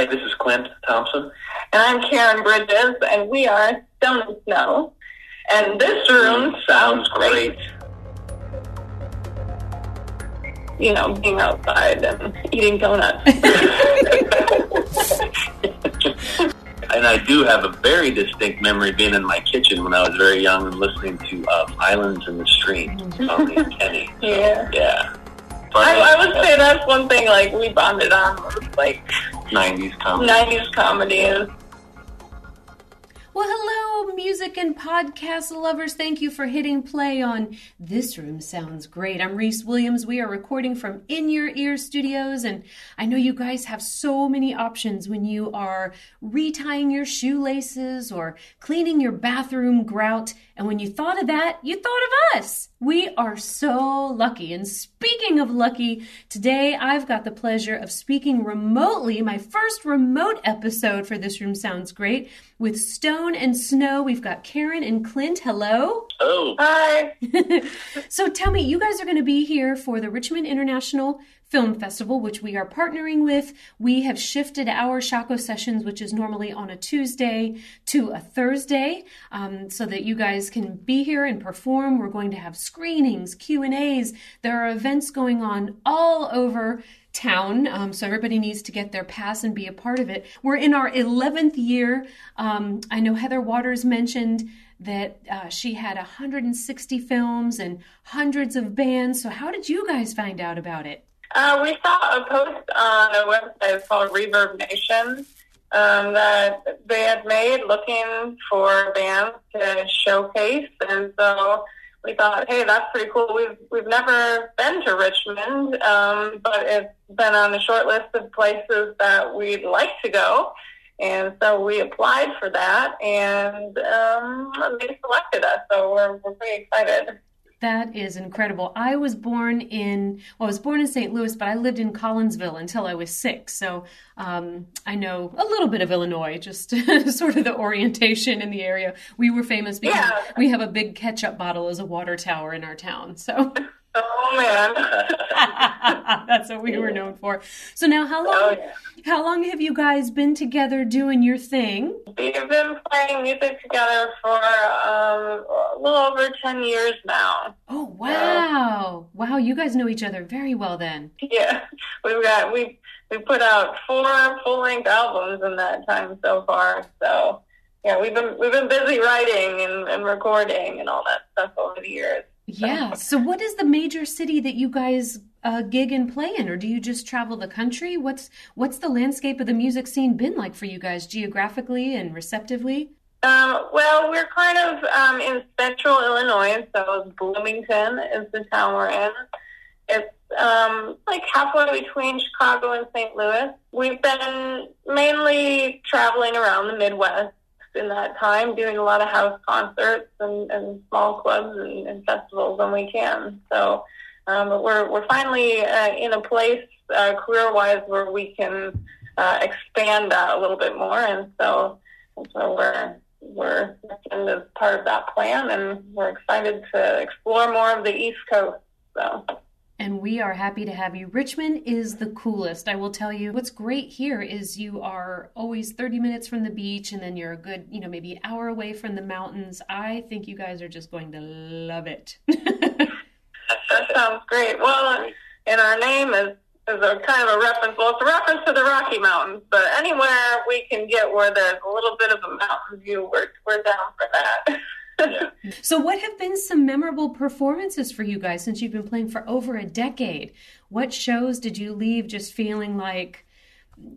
Hi, this is Clint Thompson. And I'm Karen Bridges, and we are Stone and Snow. And this room sounds great. You know, being outside and eating donuts. and I do have a very distinct memory being in my kitchen when I was very young and listening to um, Islands in the Stream, Tommy and Kenny. So, Yeah. Yeah. I, I would say that's one thing like we bonded on was like 90s comedy. 90s comedies. Well, hello, music and podcast lovers. Thank you for hitting play on This Room Sounds Great. I'm Reese Williams. We are recording from In Your Ear Studios, and I know you guys have so many options when you are retying your shoelaces or cleaning your bathroom grout. And when you thought of that, you thought of us. We are so lucky. And speaking of lucky, today I've got the pleasure of speaking remotely, my first remote episode for This Room Sounds Great, with Stone and Snow. We've got Karen and Clint. Hello. Oh, Hi. So tell me, you guys are going to be here for the Richmond International Film Festival, which we are partnering with. We have shifted our Shockoe sessions, which is normally on a Tuesday, to a Thursday, um, so that you guys can be here and perform. We're going to have screenings, Q and A's. There are events going on all over town, um, so everybody needs to get their pass and be a part of it. We're in our 11th year. Um, I know Heather Waters mentioned that uh, she had 160 films and hundreds of bands. So, how did you guys find out about it? Uh, we saw a post on a website called Reverb Nation um, that they had made looking for bands to showcase, and so we thought, hey, that's pretty cool. We've we've never been to Richmond, um, but it's been on the short list of places that we'd like to go. And so we applied for that, and um, they selected us. So we're, we're pretty excited. That is incredible. I was born in, well, I was born in St. Louis, but I lived in Collinsville until I was six. So um, I know a little bit of Illinois, just sort of the orientation in the area. We were famous because Yeah. we have a big ketchup bottle as a water tower in our town. So Oh man! that's what we were known for. So now, how long? Oh, yeah. How long have you guys been together doing your thing? We've been playing music together for um, a little over 10 years now. Oh wow, wow! You guys know each other very well then. Yeah, we've got, we, we put out four full length albums in that time so far. So, yeah, we've been, we've been busy writing and, and recording and all that stuff over the years. Yeah. So, what is the major city that you guys uh, gig and play in, or do you just travel the country? What's what's the landscape of the music scene been like for you guys geographically and receptively? Um, well, we're kind of um, in central Illinois, so Bloomington is the town we're in. It's um, like halfway between Chicago and St. Louis. We've been mainly traveling around the Midwest in that time, doing a lot of house concerts and, and small clubs and, and festivals when we can. So, um, we're we're finally uh, in a place uh, career-wise where we can uh, expand that a little bit more, and so so we're we're part of that plan, and we're excited to explore more of the East Coast. So And we are happy to have you. Richmond is the coolest. I will tell you what's great here is you are always 30 minutes from the beach and then you're a good, you know, maybe hour away from the mountains. I think you guys are just going to love it. that sounds great. Well, uh, and our name is is a kind of a reference. Well, it's a reference to the Rocky Mountains, but anywhere we can get where there's a little bit of a mountain view, we're we're down for that. So, what have been some memorable performances for you guys since you've been playing for over a decade? What shows did you leave just feeling like,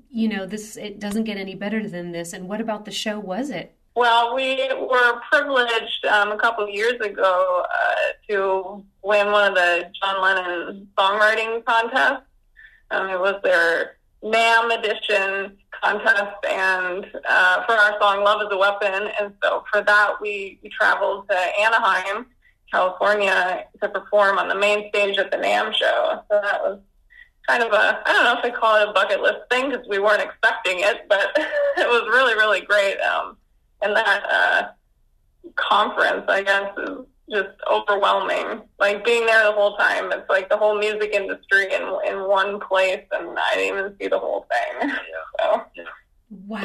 you know, this it doesn't get any better than this? And what about the show was it? Well, we were privileged um, a couple of years ago uh, to win one of the John Lennon songwriting contests. Um, it was their NAMM edition contest, and uh, for our song "Love Is a Weapon." And so, for that, we, we traveled to Anaheim, California, to perform on the main stage at the NAMM show. So that was kind of a I don't know if they call it a bucket list thing because we weren't expecting it, but it was really really great. Um, and that uh, conference, I guess, is just overwhelming. Like being there the whole time, it's like the whole music industry in in one place, and I didn't even see the whole thing. So Wow.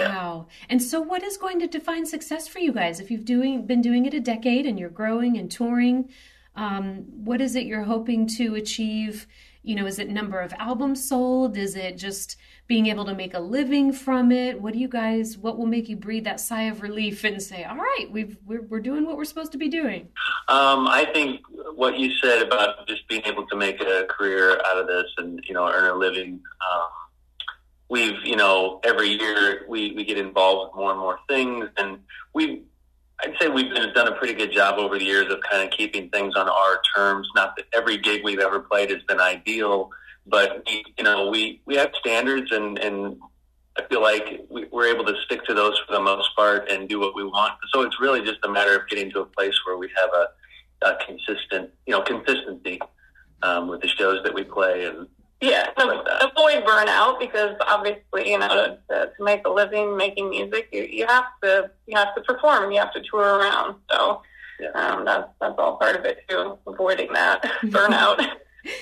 Yeah. And so what is going to define success for you guys? If you've doing been doing it a decade and you're growing and touring, um, what is it you're hoping to achieve? You know, is it number of albums sold? Is it just being able to make a living from it? What do you guys? What will make you breathe that sigh of relief and say, "All right, we've we're, we're doing what we're supposed to be doing"? Um, I think what you said about just being able to make a career out of this and you know earn a living. Um, we've you know every year we we get involved with more and more things, and we I'd say we've been, done a pretty good job over the years of kind of keeping things on our terms. Not that every gig we've ever played has been ideal, but we, you know, we, we have standards and, and I feel like we, we're able to stick to those for the most part and do what we want. So it's really just a matter of getting to a place where we have a, a consistent, you know, consistency um, with the shows that we play and yeah, like avoid burnout because obviously, you know, to, to, make a living making music, you, you have to you have to perform, you have to tour around. So yeah. um, that's that's all part of it too, avoiding that burnout.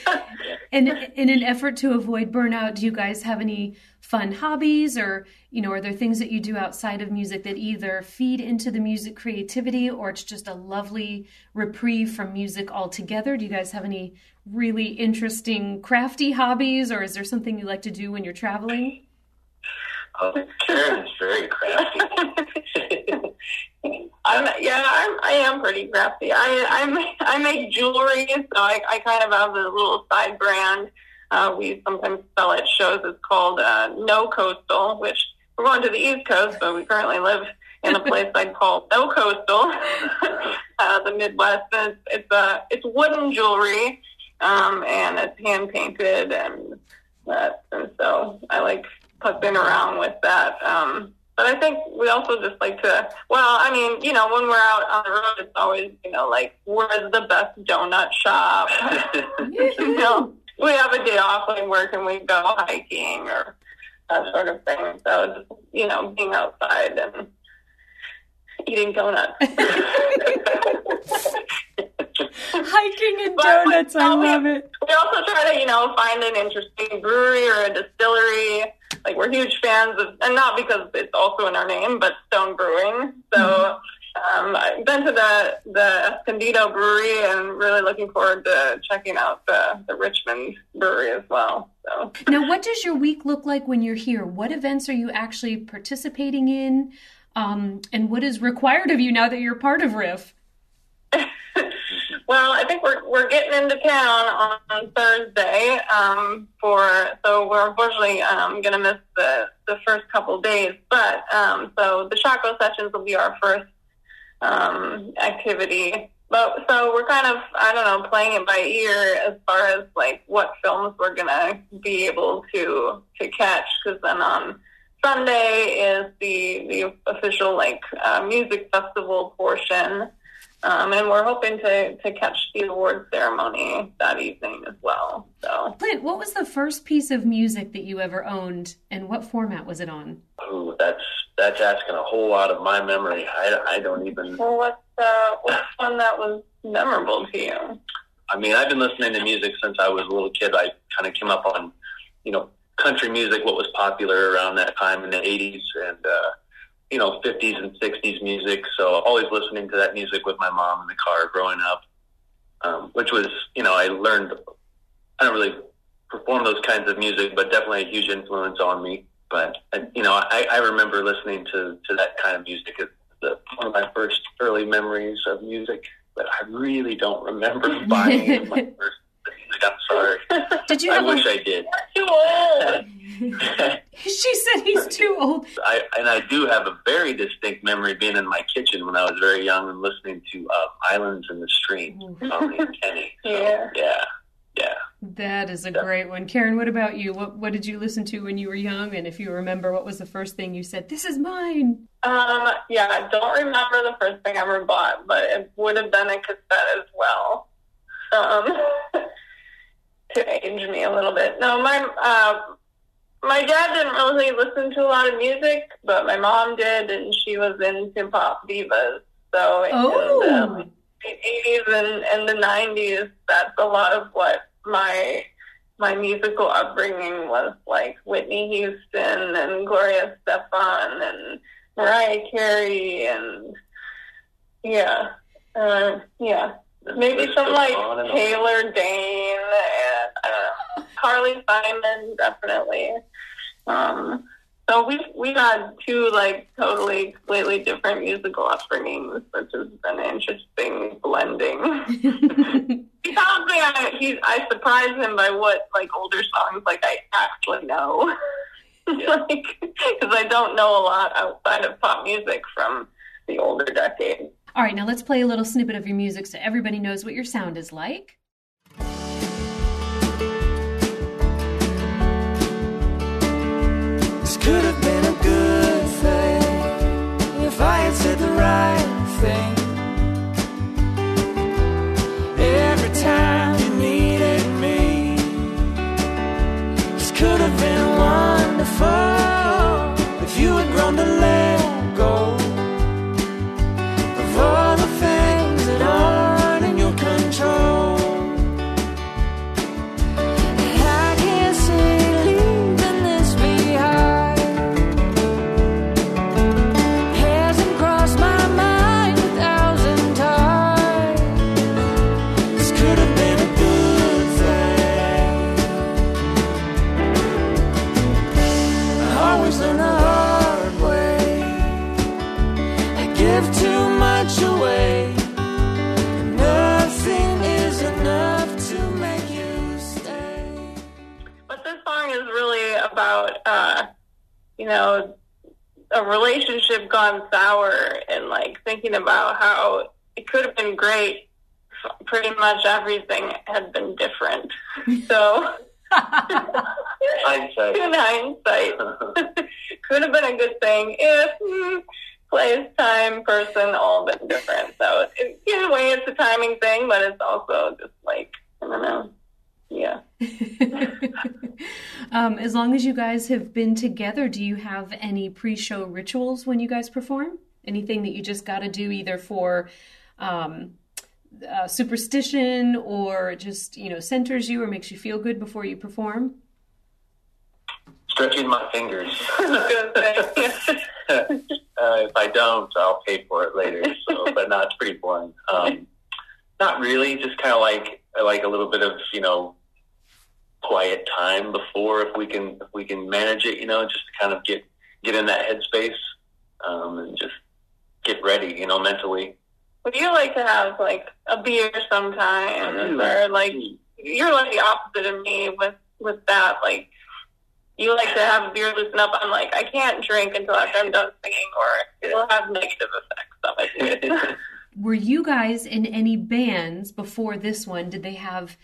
and in an effort to avoid burnout, do you guys have any fun hobbies or, you know, are there things that you do outside of music that either feed into the music creativity or it's just a lovely reprieve from music altogether? Do you guys have any really interesting crafty hobbies or is there something you like to do when you're traveling? Oh, Karen's very crafty. I'm yeah, I'm I am pretty crafty. I I'm I make jewelry, so I I kind of have a little side brand. Uh, we sometimes sell at shows. It's called uh, No Coastal, which we're going to the East Coast, but we currently live in a place I call No Coastal, uh, the Midwest. And it's it's uh, it's wooden jewelry, um, and it's hand painted, and that. And so I like putzing around with that. Um, but I think we also just like to, well, I mean, you know, when we're out on the road, it's always, you know, like, where's the best donut shop? you know, we have a day off like work and we go hiking or that sort of thing. So just, you know, being outside and eating donuts. Hiking and donuts, but, I love we, it. We also try to, you know, find an interesting brewery or a distillery like we're huge fans of, and not because it's also in our name, but Stone Brewing. So mm-hmm. Um, I've been to the the Escondido Brewery and really looking forward to checking out the the Richmond Brewery as well. So now, what does your week look like when you're here? What events are you actually participating in? Um, and what is required of you now that you're part of Riff? Well, I think we're we're getting into town on Thursday um, for so we're unfortunately um, going to miss the the first couple days, but um, so the Shockoe sessions will be our first um, activity. But so we're kind of I don't know playing it by ear as far as like what films we're gonna be able to to catch because then on Sunday is the the official like uh, music festival portion. Um, and we're hoping to, to catch the award ceremony that evening as well. So, Clint, what was the first piece of music that you ever owned, and what format was it on? Oh, that's that's asking a whole lot of my memory. I, I don't even. Well, what's uh, what's one that was memorable to you? I mean, I've been listening to music since I was a little kid. I kind of came up on, you know, country music, what was popular around that time in the '80s, and uh, you know, 50s and 60s music. So always listening to that music with my mom in the car growing up, um, which was, you know, I learned, I don't really perform those kinds of music, but definitely a huge influence on me. But, you know, I, I remember listening to, to that kind of music as the, one of my first early memories of music, but I really don't remember buying my first I'm sorry. Did you? I wish a, I did. Too old. she said he's too old. I and I do have a very distinct memory being in my kitchen when I was very young and listening to uh, "Islands in the Stream" Tommy and Kenny. So, yeah. Yeah. Yeah. That is a great one. Karen, what about you? What what did you listen to when you were young? And if you remember, what was the first thing you said? This is mine. Um, yeah, I don't remember the first thing I ever bought, but it would have been a cassette as well. Um, to age me a little bit. No, my uh, my dad didn't really listen to a lot of music, but my mom did, and she was into pop divas. So oh. in the 80s and, and the 90s, that's a lot of what my my musical upbringing was like Whitney Houston and Gloria Estefan and Mariah Carey and yeah, uh, yeah. Maybe some like Taylor Dayne and uh, Carly Simon, definitely. Um, so we we had two like totally completely different musical upbringings, which has been an interesting blending. he tells me I he I surprise him by what like older songs like I actually know, yeah. like because I don't know a lot outside of pop music from the older decades. All right, now let's play a little snippet of your music so everybody knows what your sound is like. This could have been a good thing if I had said the right thing. Every time you needed me, this could have been wonderful you know, a relationship gone sour and like thinking about how it could have been great. Pretty much everything had been different. So, hindsight. in hindsight, could have been a good thing if mm, place, time, person, all been different. So, it, in a way, it's a timing thing, but it's also just like I don't know. Yeah. um, as long as you guys have been together, do you have any pre-show rituals when you guys perform? Anything that you just got to do either for um, uh, superstition or just you know centers you or makes you feel good before you perform? Stretching my fingers. uh, if I don't, I'll pay for it later. So, but no, it's pretty boring. Um, not really. Just kind of like like a little bit of you know quiet time before if we can if we can manage it. You know, just to kind of get get in that headspace um, and just get ready. You know, mentally. Would you like to have like a beer sometimes, or like you're like the opposite of me with with that. Like you like to have a beer loosen up. I'm like I can't drink until after I'm done singing, or it'll have negative effects on my mood. were you guys in any bands before this one? Did they have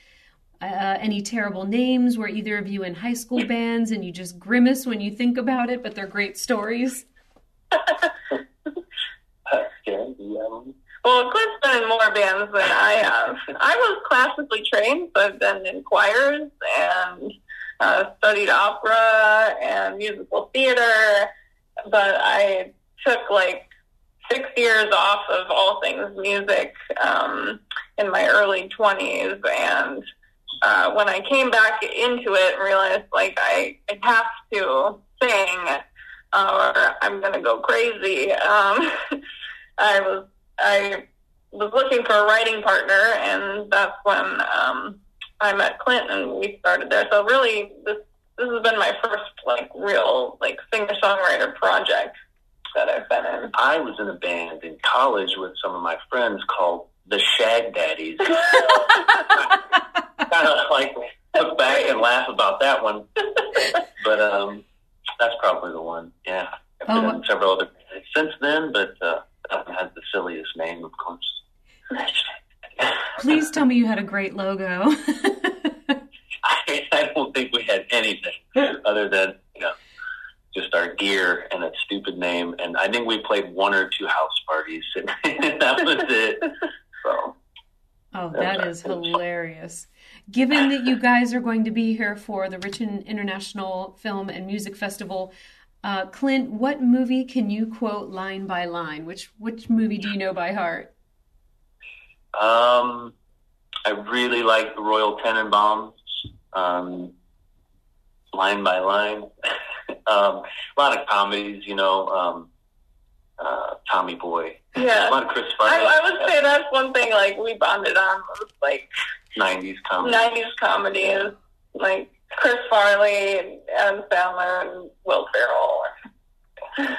uh, any terrible names? Were either of you in high school bands and you just grimace when you think about it, but they're great stories? Well, Clint's been in more bands than I have. I was classically trained, so I've been in choirs and uh, studied opera and musical theater, but I took like six years off of all things music um, in my early 20s. And uh, when I came back into it and realized like I, I have to sing or I'm going to go crazy, um, I was I was looking for a writing partner, and that's when um, I met Clint and we started there. So really, this this has been my first like real like singer songwriter project that I've been in. I was in a band in college with some of my friends called the Shag Daddies. kind of like look back and laugh about that one, but um, that's probably the one. Yeah, I've oh. in several other since then, but uh, that one has the silliest name, of course. Please tell me you had a great logo. I, I don't think we had anything other than you know just our gear and a stupid name. And I think we played one or two house parties, and that was it. So. Oh, that is hilarious. Given that you guys are going to be here for the Richmond International Film and Music Festival, uh, Clint, what movie can you quote line by line? Which which movie do you know by heart? Um, I really like the Royal Tenenbaums um, line by line. um, a lot of comedies, you know, um, uh, Tommy Boy. Yeah. A lot of Chris Farley. I, I would say that's one thing like we bonded on was like 90s comedy. '90s comedy comedies, like Chris Farley, and Adam Sandler, and Will Ferrell.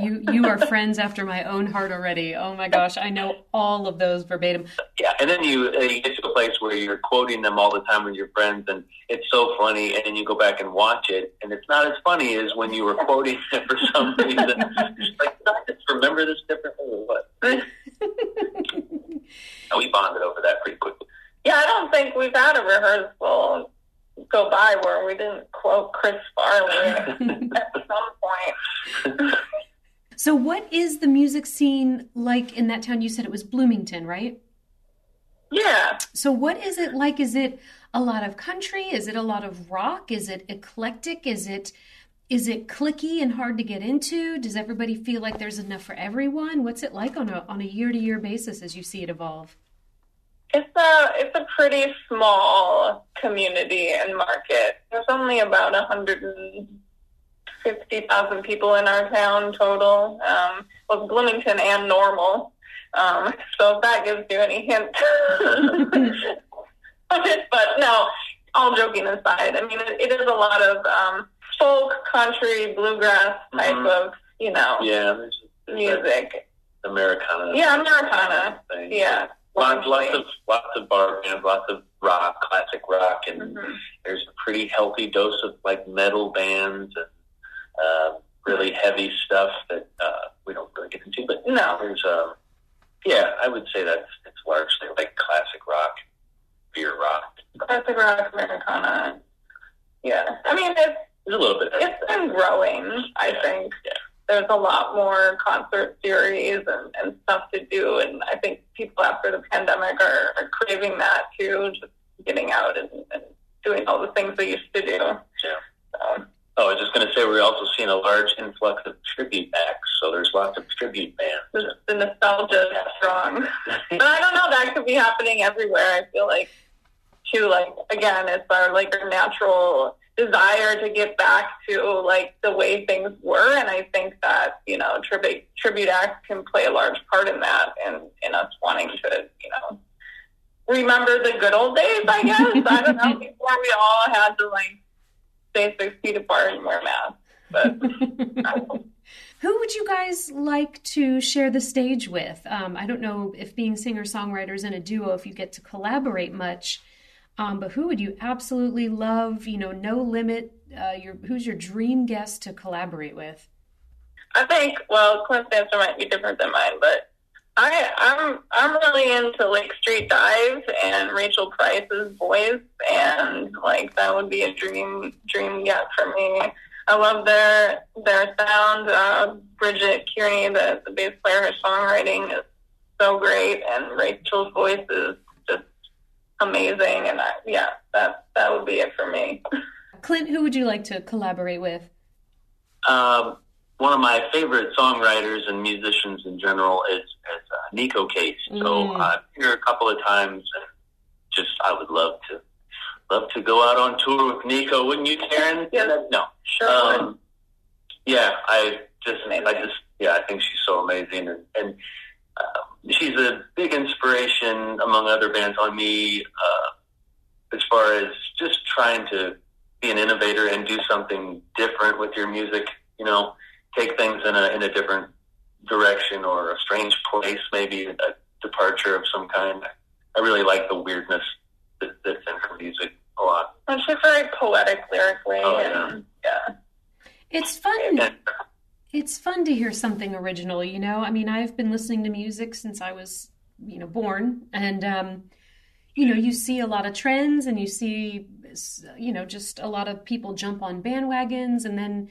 You you are friends after my own heart already. Oh my gosh, I know all of those verbatim. Yeah, and then you, uh, you get to a place where you're quoting them all the time with your friends, and it's so funny. And then you go back and watch it, and it's not as funny as when you were quoting it for some reason. Just like, did I just remember this differently or what? And we bonded over that pretty quickly. Yeah, I don't think we've had a rehearsal go by where we didn't quote Chris Farley at some point. So, what is the music scene like in that town? You said it was Bloomington, right? Yeah. So, what is it like? Is it a lot of country? Is it a lot of rock? Is it eclectic? Is it is it clicky and hard to get into? Does everybody feel like there's enough for everyone? What's it like on a on a year to year basis as you see it evolve? It's a it's a pretty small community and market. There's only about a fifty thousand people in our town total. Um, well, Bloomington and Normal. Um, so if that gives you any hint. but no, all joking aside, I mean it, it is a lot of um, folk, country, bluegrass type Mhm. of you know Yeah, there's, there's music. Americana. Yeah, Americana. thing. Yeah. Lots, lots of lots of bar bands, lots of rock, classic rock, and Mhm. there's a pretty healthy dose of like metal bands and uh, really heavy stuff that uh, we don't really get into. But No. there's, um, yeah, I would say that's it's largely like classic rock, beer rock. classic rock Americana. Yeah, I mean it's There's a little bit. It's been growing. I think Yeah. there's a lot more concert series and, and stuff to do, and I think people after the pandemic are, are craving that too, just getting out and, and doing all the things they used to do. Yeah. So, Oh, I was just going to say we're also seeing a large influx of tribute acts. So there's lots of tribute bands. the, the nostalgia is strong, but I don't know. That could be happening everywhere. I feel like too. Like again, it's our like our natural desire to get back to like the way things were, and I think that you know tribute tribute acts can play a large part in that, and in us wanting to you know remember the good old days. I guess I don't know before we all had to like stay six feet apart and wear masks, but. Who would you guys like to share the stage with? Um, I don't know if being singer songwriters in a duo, if you get to collaborate much, um, but who would you absolutely love? You know, no limit. Uh, your who's your dream guest to collaborate with? I think well, Clint's answer might be different than mine, but I I'm I'm really into Lake Street Dive and Rachel Price's voice, and like that would be a dream dream get for me. I love their their sound. Uh, Bridget Kearney, the the bass player, her songwriting is so great, and Rachel's voice is just amazing. And I, yeah, that that would be it for me. Clint, who would you like to collaborate with? Um, one of my favorite songwriters and musicians in general is, is uh, Neko Case. So Mm. I've been here a couple of times, and just I would love to love to go out on tour with Nico. Wouldn't you, Karen? Yes. No. Sure. Um, yeah, I just, I just, yeah, I think she's so amazing, and, and uh, she's a big inspiration among other bands on me uh, as far as just trying to be an innovator and do something different with your music. You know, take things in a in a different direction or a strange place, maybe a departure of some kind. I really like the weirdness that, that's in her music a lot. And she's very poetic lyrically, Oh, yeah. and yeah. It's fun. And It's fun to hear something original, you know? I mean, I've been listening to music since I was, you know, born. And, um, you know, you see a lot of trends and you see, you know, just a lot of people jump on bandwagons. And then,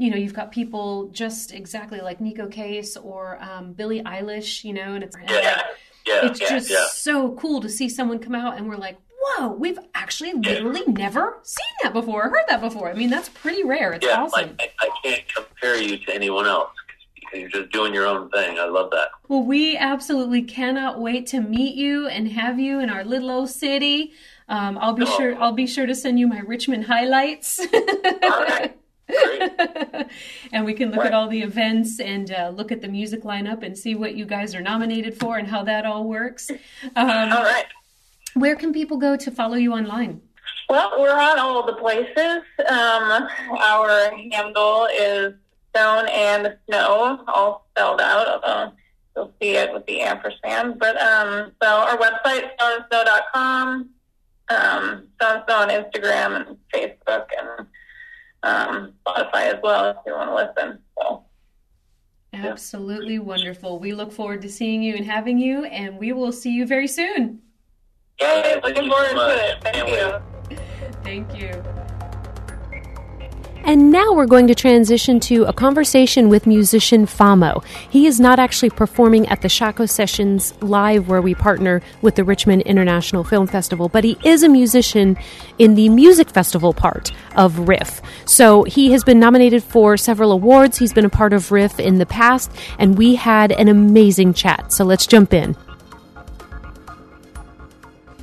you know, you've got people just exactly like Neko Case or um, Billie Eilish, you know, and it's, yeah, yeah, it's yeah, just yeah. so cool to see someone come out and we're like, whoa, we've actually literally never seen that before, heard that before. I mean, that's pretty rare. It's yeah, awesome. like I, I can't compare you to anyone else because you're just doing your own thing. I love that. Well, we absolutely cannot wait to meet you and have you in our little old city. Um, I'll be sure. I'll be sure to send you my Richmond highlights. All right. And we can look Right. at all the events and uh, look at the music lineup and see what you guys are nominated for and how that all works. Um, All right. where can people go to follow you online? Well, we're on all the places. Um, our handle is Stone and Snow, all spelled out, although you'll see it with the ampersand. But um, so our website, stoneandsnow.com, um, Stone and Snow on Instagram and Facebook and um, Spotify as well if you want to listen. So, Absolutely wonderful. We look forward to seeing you and having you, and we will see you very soon. yay, looking forward to it. Thank you. Thank you. And now we're going to transition to a conversation with musician Famo. He is not actually performing at the Shockoe Sessions live where we partner with the Richmond International Film Festival, but he is a musician in the music festival part of Riff. So he has been nominated for several awards. He's been a part of Riff in the past, and we had an amazing chat. So let's jump in.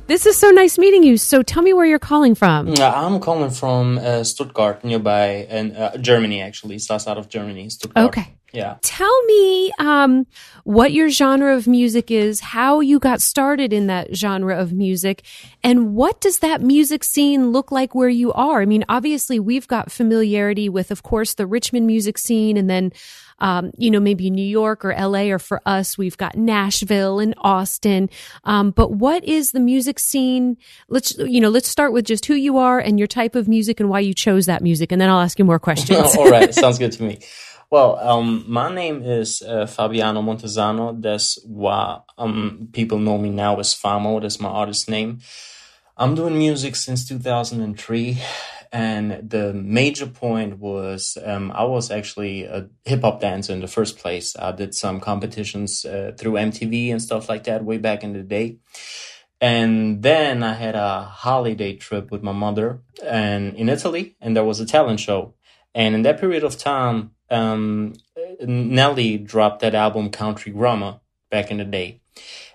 This is so nice meeting you. So tell me where you're calling from. Uh, I'm calling from uh, Stuttgart, nearby, in uh, Germany. Actually, it's just out of Germany, Stuttgart. Okay. Yeah. Tell me um, what your genre of music is, how you got started in that genre of music, and what does that music scene look like where you are? I mean, obviously, we've got familiarity with, of course, the Richmond music scene, and then, um, you know, maybe New York or LA, or for us, we've got Nashville and Austin. Um, but what is the music scene? Let's, you know, let's start with just who you are and your type of music and why you chose that music, and then I'll ask you more questions. All right, sounds good to me. Well, um, my name is uh, Fabiano Montezano. That's why um, people know me now as Famo. That's my artist name. I'm doing music since 2003. And the major point was um, I was actually a hip hop dancer in the first place. I did some competitions uh, through MTV and stuff like that way back in the day. And then I had a holiday trip with my mother and in Italy, and there was a talent show. And in that period of time, um, Nelly dropped that album Country Grammar back in the day.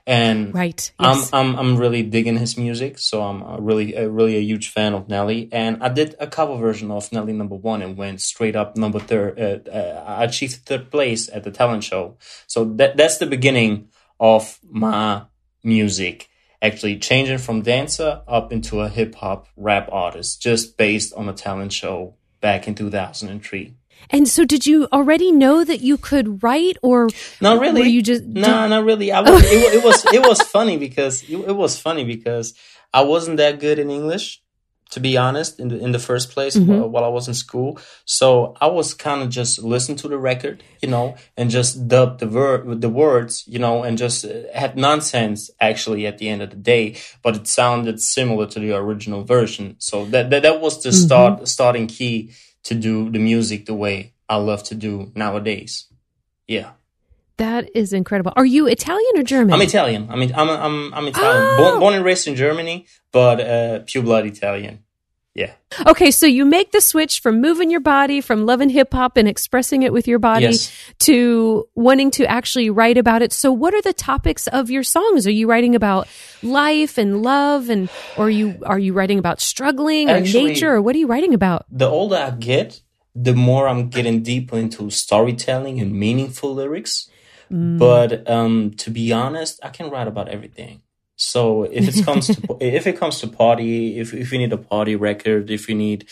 And right. Yes. I'm I'm I'm really digging his music, so I'm a really a, really a huge fan of Nelly. And I did a cover version of Nelly number one and went straight up number third. Uh, uh, I achieved third place at the talent show. So that that's the beginning of my music. Actually, changing from dancer up into a hip hop rap artist, just based on a talent show back in 2003. And so, did you already know that you could write, or Not really. Were you just no, not really. I was, it, it was it was funny because it, it was funny because I wasn't that good in English, to be honest, in the in the first place Mhm. while, while I was in school. So I was kind of just listen to the record, you know, and just dub the ver- the words, you know, and just uh, had nonsense actually at the end of the day, but it sounded similar to the original version. So that that, that was the Mhm. start starting key to do the music the way I love to do nowadays. Yeah. that is incredible. Are you Italian or German? I'm Italian. I mean, I'm I'm I'm Italian. Oh! Born, born and raised in Germany, but uh, pure blood Italian. Yeah. okay, so you make the switch from moving your body, from loving hip hop and expressing it with your body, Yes. to wanting to actually write about it. So, what are the topics of your songs? Are you writing about life and love, and or are you are you writing about struggling or nature, or what are you writing about? The older I get, the more I'm getting deeper into storytelling and meaningful lyrics. Mm. But um, to be honest, I can write about everything. So if it comes to if it comes to party, if if you need a party record, if you need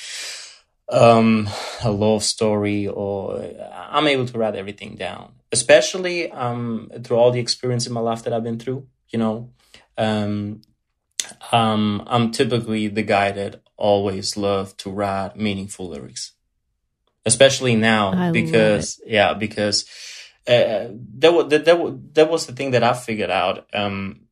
um a love story, or I'm able to write everything down. Especially um through all the experience in my life that I've been through. You know, um, um, I'm typically the guy that always loved to write meaningful lyrics, especially now I because yeah, because uh, that was that, that that was the thing that I figured out. Um,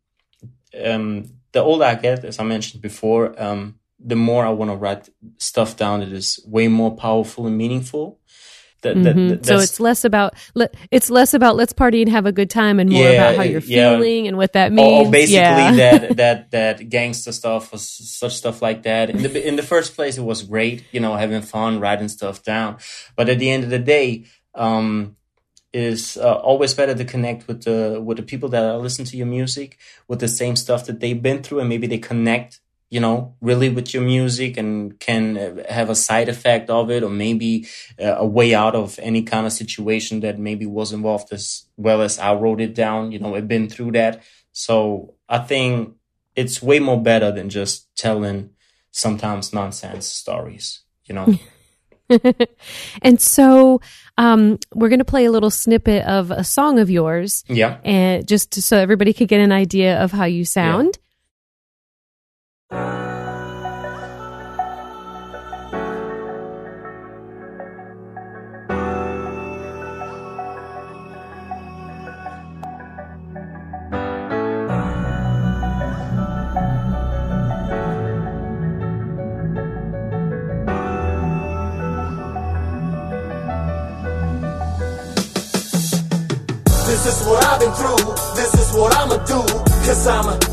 um, the older I get, as I mentioned before, um, the more I want to write stuff down that is way more powerful and meaningful. That, that- Mhm. that- so it's less about le- it's less about let's party and have a good time, and more Yeah, about how you're yeah. feeling and what that means. or basically yeah. that that that gangster stuff or such stuff like that. In the in the first place, it was great, you know, having fun, writing stuff down. But at the end of the day, um, is uh, always better to connect with the with the people that listen to your music with the same stuff that they've been through, and maybe they connect you know, really with your music and can have a side effect of it or maybe uh, a way out of any kind of situation that maybe was involved as well as I wrote it down. You know, I've been through that. So I think it's way more better than just telling sometimes nonsense stories, you know. and so um, we're going to play a little snippet of a song of yours. Yeah. And just so everybody could get an idea of how you sound. This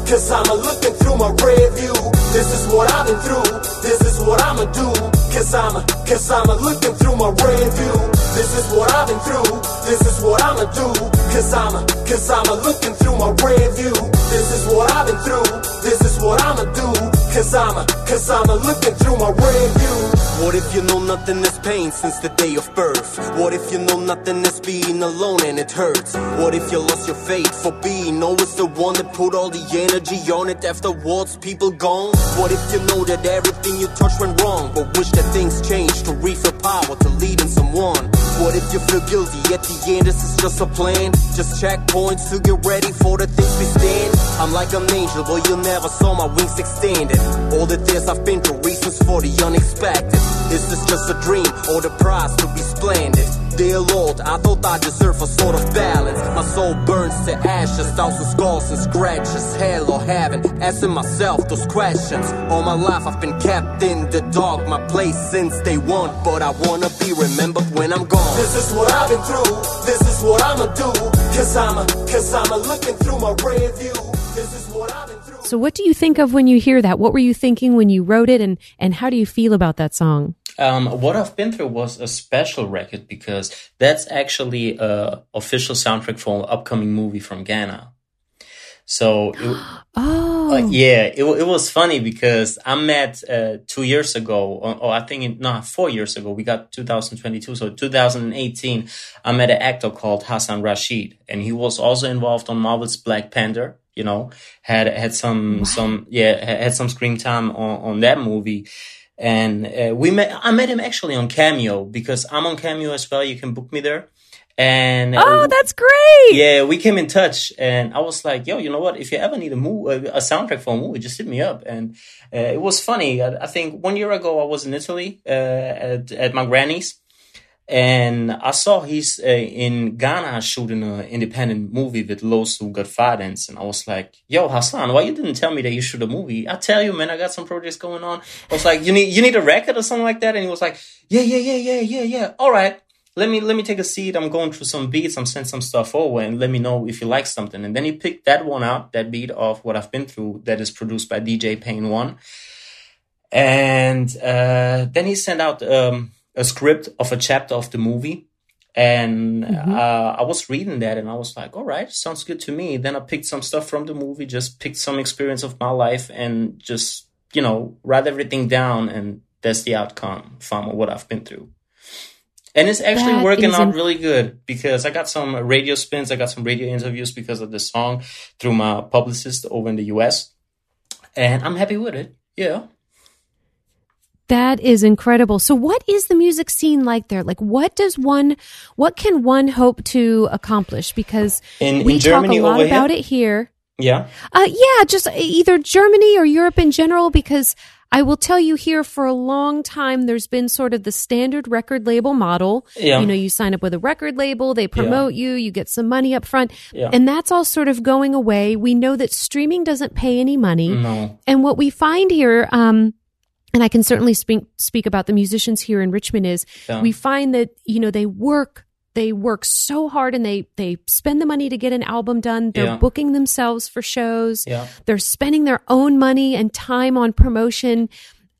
Cause I'm a, cause I'm looking through my rear view. This is what I've been through. This is what I'ma do. Cause I'm a, cause I'm a looking through my rear view. This is what I've been through. This is what I'ma do. Cause I'm a, cause I'm a looking through my rear view. This is what I've been through. This is what I'ma do. Cause I'm a, cause I'm a looking through my rear view. What if you know nothing is pain since the day of birth? What if you know nothing is being alone and it hurts? What if you lost your faith for being always the one that put all the energy on it afterwards people gone? What if you know that everything you touch went wrong but wish that things changed to refill power to lead in someone? What if you feel guilty at the end? This is just a plan. Just checkpoints to get ready for the things we stand. I'm like an angel, but you never saw my wings extended. All the tears I've been through, reasons for the unexpected. Is this just a dream or the prize to be splendid? Dear Lord, I thought I deserved a sort of balance. My soul burns to ashes, thousand scars and scratches. Hell or heaven, asking myself those questions. All my life I've been kept in the dark, my place since day one. But I wanna be remembered when I'm gone. This is what I've been through, this is what I'ma do. Cause I'm a, cause I'm a looking through my rear view. This is what I've been through. So what do you think of when you hear that? What were you thinking when you wrote it and, and how do you feel about that song? Um, what I've been through was a special record because that's actually a official soundtrack for an upcoming movie from Ghana. So, it, Oh, uh, yeah, it, it was funny because I met uh, two years ago, or, or I think in, no, four years ago. We got 2022, so 2018. I met an actor called Hassan Rashid, and he was also involved on Marvel's Black Panther. You know, had had some some yeah had some screen time on on that movie. And uh, we met. I met him actually on Cameo because I'm on Cameo as well. You can book me there. And uh, oh, that's great. yeah, we came in touch, and I was like, "Yo, you know what? If you ever need a movie, a soundtrack for a movie, just hit me up." And uh, it was funny. I, I think one year ago I was in Italy uh, at at my granny's, and I saw he's uh, in Ghana shooting an independent movie with Losu Godfathers, and I was like, "Yo, Hassan, why you didn't tell me that you shoot a movie? I tell you, man, I got some projects going on." I was like, "You need you need a record or something like that," and he was like, "Yeah, yeah, yeah, yeah, yeah, yeah. All right." let me let me take a seat. I'm going through some beats. I'm sending some stuff over, and let me know if you like something. And then he picked that one out, that beat of what I've been through, that is produced by DJ Payne One. And uh, then he sent out um, a script of a chapter of the movie, and uh, I was reading that, and I was like, "All right, sounds good to me." Then I picked some stuff from the movie, just picked some experience of my life, and just you know, write everything down, and that's the outcome from what I've been through. And it's actually That working out really good because I got some radio spins, I got some radio interviews because of the song through my publicist over in the US. And I'm happy with it. Yeah. That is incredible. So what is the music scene like there? Like what does one what can one hope to accomplish because In we in Germany talk a lot about here. it here. Yeah. Uh yeah, just either Germany or Europe in general because I will tell you here for a long time there's been sort of the standard record label model. Yeah. You know, you sign up with a record label, they promote you, you get some money up front. Yeah. And that's all sort of going away. We know that streaming doesn't pay any money. No. And what we find here, um, and I can certainly speak speak about the musicians here in Richmond is Yeah. we find that you know they work they work so hard and they they spend the money to get an album done. They're Yeah. booking themselves for shows. Yeah. They're spending their own money and time on promotion.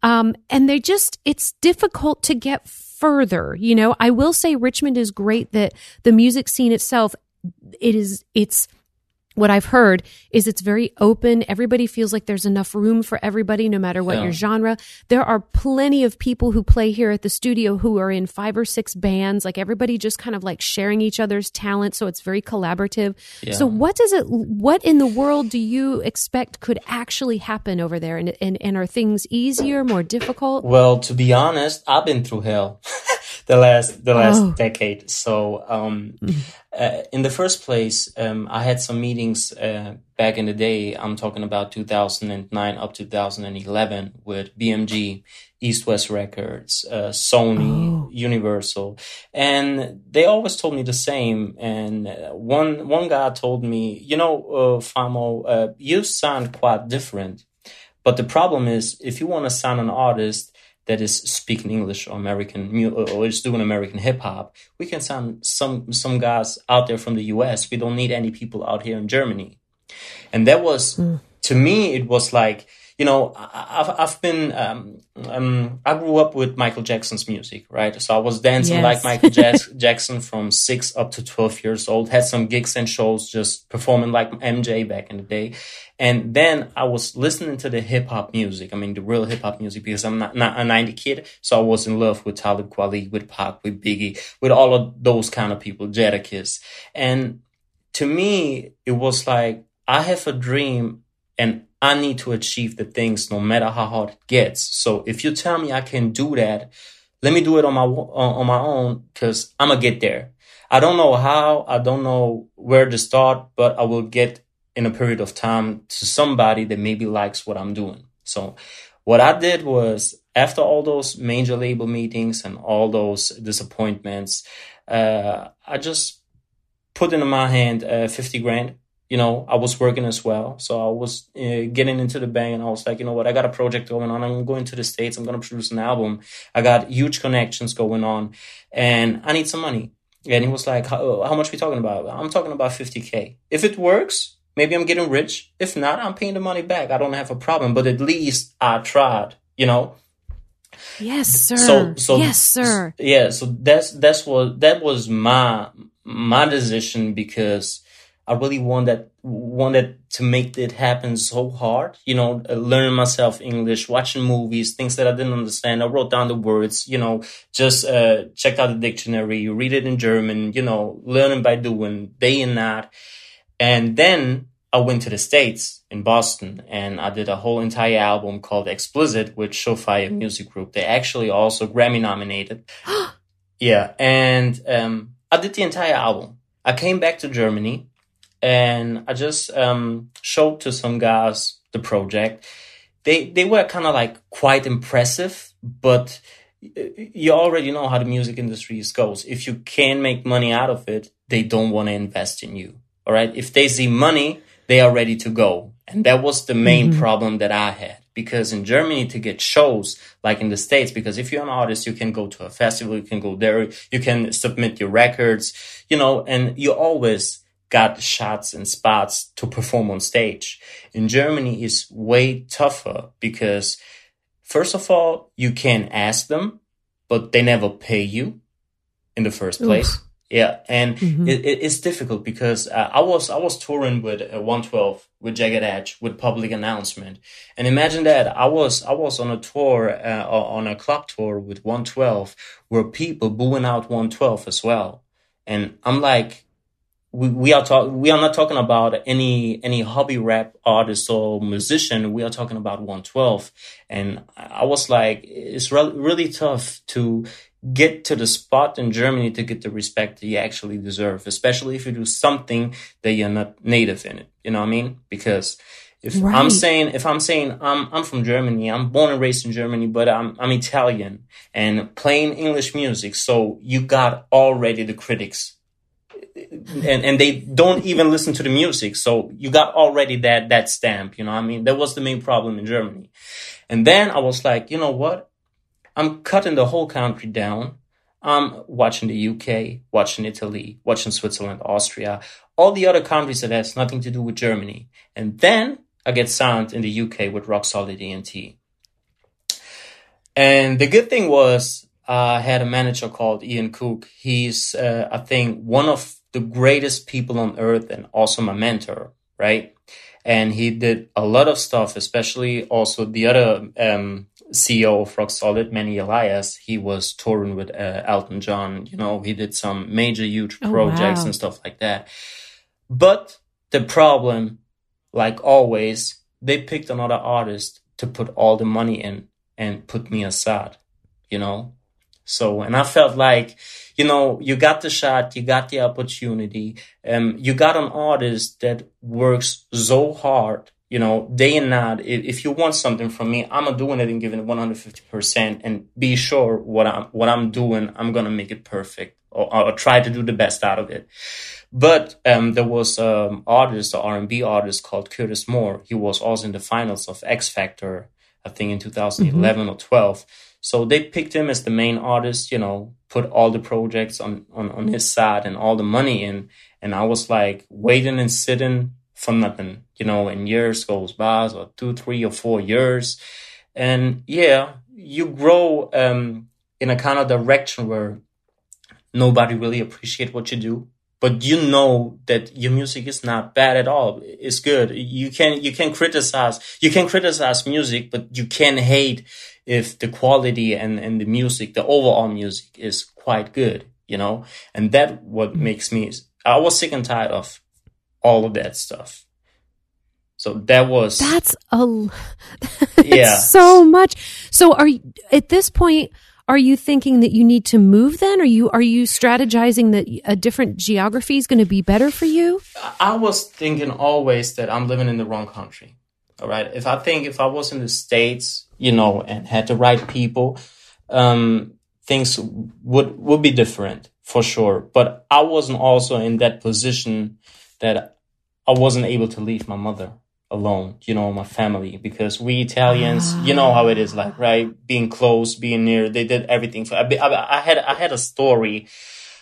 Um, and they just it's difficult to get further. You know, I will say Richmond is great that the music scene itself it is it's what I've heard is it's very open. Everybody feels like there's enough room for everybody, no matter what Yeah. your genre. There are plenty of people who play here at the studio who are in five or six bands. Like everybody just kind of like sharing each other's talent. So it's very collaborative. So what does it, what in the world do you expect could actually happen over there? And, and, and are things easier, more difficult? Well, to be honest, I've been through hell the last the last Oh. decade. So, um, uh, in the first place, um, I had some meetings uh, back in the day. I'm talking about 2009 up to 2011 with BMG, East West Records, uh, Sony, Universal, and they always told me the same. And uh, one one guy told me, you know, uh, Famo, uh, you sound quite different. But the problem is, if you want to sign an artist that is speaking English or American or is doing American hip hop, we can send some some guys out there from the U.S. We don't need any people out here in Germany. And that was hmm. to me, it was like you know, I've I've been um, um, I grew up with Michael Jackson's music, right? So I was dancing Yes. like Michael Jack- Jackson from six up to twelve years old. Had some gigs and shows, just performing like MJ back in the day. And then I was listening to the hip hop music. I mean, the real hip hop music because I'm not, not a 90 kid. So I was in love with Talib Kweli, with Pac, with Biggie, with all of those kind of people, Jadakiss. And to me, it was like, I have a dream and I need to achieve the things no matter how hard it gets. So if you tell me I can do that, let me do it on my on, my own because I'm gonna get there. I don't know how, I don't know where to start, but I will get in a period of time to somebody that maybe likes what I'm doing. So what I did was after all those major label meetings and all those disappointments, uh, I just put in my hand uh, 50 grand. You know, I was working as well. So I was uh, getting into the bank and I was like, you know what, I got a project going on. I'm going to the States. I'm going to produce an album. I got huge connections going on and I need some money. And he was like, how, how much we talking about? I'm talking about 50K. If it works, maybe I'm getting rich. If not, I'm paying the money back. I don't have a problem, but at least I tried, you know? Yes, sir. So, so yes, sir. Yeah, so that's that's what that was my my decision because I really wanted wanted to make it happen so hard. You know, uh, learning myself English, watching movies, things that I didn't understand. I wrote down the words. You know, just uh, checked out the dictionary, read it in German. You know, learning by doing, day and night. And then I went to the States in Boston and I did a whole entire album called Explicit with Showfire Music Group. They actually also Grammy nominated. yeah. And um, I did the entire album. I came back to Germany and I just um, showed to some guys the project. They they were kind of like quite impressive, but you already know how the music industry goes. If you can make money out of it, they don't want to invest in you. All right. If they see money, they are ready to go. And that was the main problem that I had. Because in Germany to get shows like in the States, because if you're an artist, you can go to a festival, you can go there, you can submit your records, you know, and you always got shots and spots to perform on stage. In Germany is way tougher because first of all, you can ask them, but they never pay you in the first place. Yeah, and it, it, it's difficult because uh, I was I was touring with uh, 112 with Jagged Edge with public announcement, and imagine that I was I was on a tour uh, on a club tour with 112 where people booing out 112 as well, and I'm like, we, we are talk we are not talking about any any hobby rap artist or musician. We are talking about 112, and I was like, it's re- really tough to get to the spot in Germany to get the respect that you actually deserve, especially if you do something that you're not native in it. You know what I mean? Because if Right. I'm saying, if I'm saying I'm, I'm from Germany, I'm born and raised in Germany, but I'm, I'm Italian and playing English music. So you got already the critics and, and they don't even listen to the music. So you got already that, that stamp, you know I mean? That was the main problem in Germany. And then I was like, you know what? I'm cutting the whole country down. I'm watching the UK, watching Italy, watching Switzerland, Austria, all the other countries that has nothing to do with Germany. And then I get signed in the UK with Rock Solid ENT. And the good thing was I had a manager called Ian Cook. He's, uh, I think, one of the greatest people on earth and also my mentor. right? And he did a lot of stuff, especially also the other um, CEO of Rock Solid, Manny Elias. He was touring with uh, Elton John. You know, he did some major, huge Oh, projects wow. and stuff like that. But the problem, like always, they picked another artist to put all the money in and put me aside, you know? So, and I felt like, you know, you got the shot, you got the opportunity, um, you got an artist that works so hard, you know, day and night. If, if you want something from me, I'm doing it and giving it 150% and be sure what I'm, what I'm doing, I'm going to make it perfect or, or try to do the best out of it. But um, there was um artist, an R&B artist called Curtis Moore. He was also in the finals of X Factor, I think in 2011 or 12. So they picked him as the main artist, you know, put all the projects on, on, on his side and all the money in. And I was like waiting and sitting for nothing, you know, and years goes by, so two, three or four years. And yeah, you grow um, in a kind of direction where nobody really appreciate what you do but you know that your music is not bad at all it's good you can you can criticize you can criticize music but you can hate if the quality and and the music the overall music is quite good you know and that what mm-hmm. makes me i was sick and tired of all of that stuff so that was That's a Yeah. so much. So are you at this point are you thinking that you need to move then? Are you are you strategizing that a different geography is going to be better for you? I was thinking always that I'm living in the wrong country. All right. If I think if I was in the States, you know, and had the right people, um, things would, would be different for sure. But I wasn't also in that position that I wasn't able to leave my mother alone, you know, my family, because we Italians, you know how it is like, right? Being close, being near, they did everything for, I, I, I had, I had a story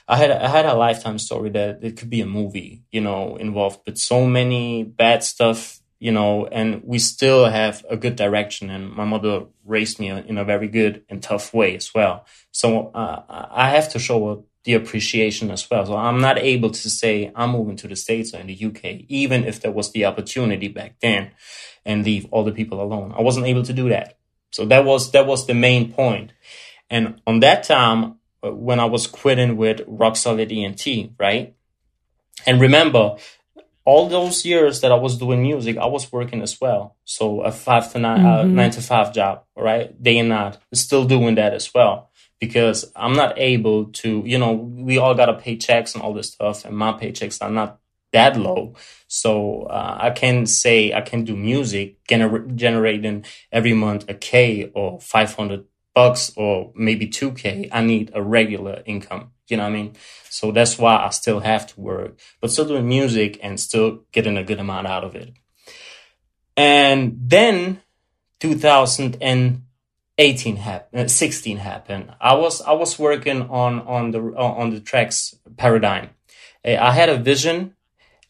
I had I had a lifetime story that it could be a movie, you know, involved with so many bad stuff, you know, and we still have a good direction. And my mother raised me in a very good and tough way as well. So uh, I have to show the appreciation as well. So I'm not able to say I'm moving to the States or in the UK, even if there was the opportunity back then, and leave all the people alone. I wasn't able to do that. So that was that was the main point. And on that time, uh, when I was quitting with Rock Solid ENT, right? And remember, all those years that I was doing music, I was working as well. So a five to 9 uh, nine to five job, right? day and night, still doing that as well. Because I'm not able to, you know, we all gotta pay checks and all this stuff, and my paychecks are not that low. So uh, I can say I can do music, gener- generating every month a K or 500 bucks or maybe 2K. I need a regular income. You know what I mean? So that's why I still have to work, but still doing music and still getting a good amount out of it. And then 2018 happened, 16 happened. I was, I was working on, on the, on the tracks paradigm. Eh, I had a vision.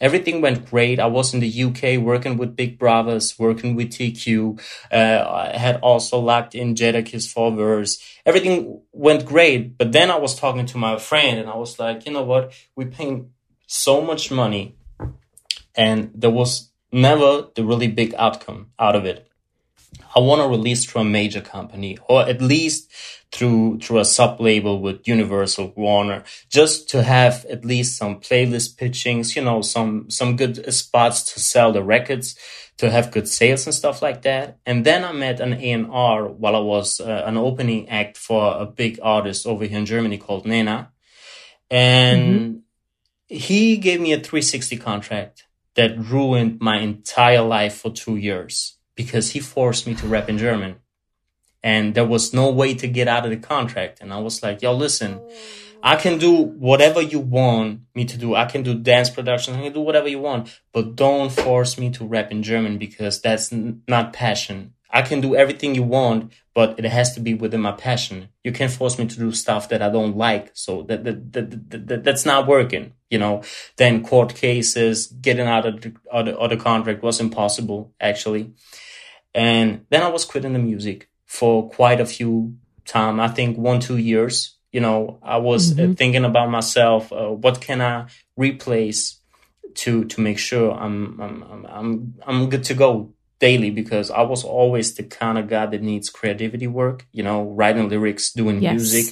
Everything went great. I was in the UK working with Big Brothers, working with TQ. Uh, I had also locked in Jadakiss for verse. Everything went great. But then I was talking to my friend and I was like, you know what? We paying so much money and there was never the really big outcome out of it. I want to release through a major company or at least through through a sub label with Universal Warner just to have at least some playlist pitchings, you know, some some good spots to sell the records, to have good sales and stuff like that. And then I met an A&R while I was uh, an opening act for a big artist over here in Germany called Nena. And he gave me a 360 contract that ruined my entire life for two years because he forced me to rap in German. And there was no way to get out of the contract. And I was like, yo, listen, I can do whatever you want me to do. I can do dance production. I can do whatever you want, but don't force me to rap in German because that's n- not passion. I can do everything you want, but it has to be within my passion. You can't force me to do stuff that I don't like. So that, that, that, that, that that's not working, you know. Then court cases, getting out of the, of the, of contract was impossible, actually. And then I was quitting the music for quite a few time. I think one, two years. You know, I was uh, thinking about myself. Uh, what can I replace to to make sure I'm I'm I'm I'm, I'm good to go daily because I was always the kind of guy that needs creativity work, you know, writing lyrics, doing Yes. music.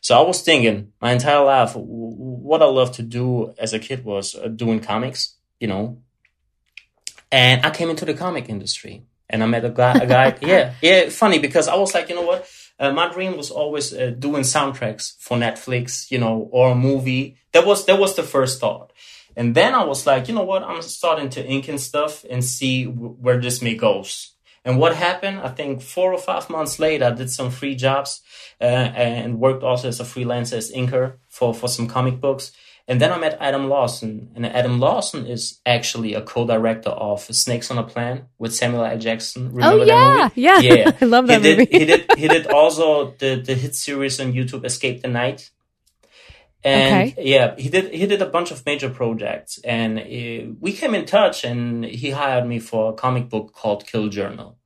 So I was thinking my entire life, what I loved to do as a kid was uh, doing comics, you know. And I came into the comic industry and I met a guy, a guy, yeah, yeah, funny because I was like, you know what? Uh, my dream was always uh, doing soundtracks for Netflix, you know, or a movie. That was, that was the first thought. And then I was like, you know what? I'm starting to ink and stuff and see w- where this may goes. And what happened? I think four or five months later, I did some free jobs uh, and worked also as a freelancer as inker for, for some comic books. And then I met Adam Lawson, and Adam Lawson is actually a co-director of Snakes on a Plane with Samuel L. Jackson. Remember oh yeah, yeah, Yeah. I love that he movie. did, he did. He did also the the hit series on YouTube, Escape the Night. And Okay. yeah, he did. He did a bunch of major projects, and uh, we came in touch, and he hired me for a comic book called Kill Journal.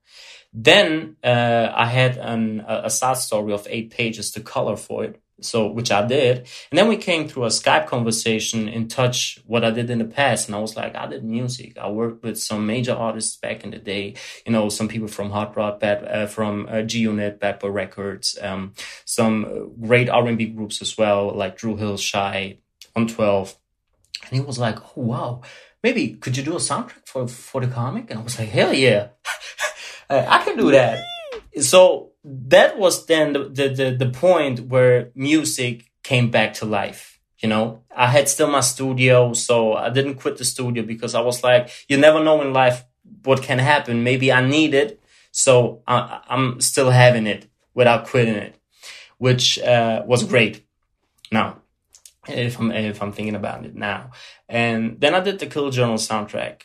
Then uh, I had an, a, a side story of eight pages to color for it, so which I did. And then we came through a Skype conversation in touch what I did in the past, and I was like, I did music. I worked with some major artists back in the day. You know, some people from Hot Rod, Bad, uh, from uh, G Unit, Bad Boy Records, um, some great R and B groups as well, like Dru Hill, Shai, on Twelve. And he was like, "Oh wow, maybe could you do a soundtrack for for the comic?" And I was like, "Hell yeah, I can do that." So that was then the, the the point where music came back to life. You know, I had still my studio, so I didn't quit the studio because I was like, you never know in life what can happen. Maybe I need it, so I, I'm still having it without quitting it, which uh, was great. Now, if I'm if I'm thinking about it now. And then I did the Kill Journal soundtrack.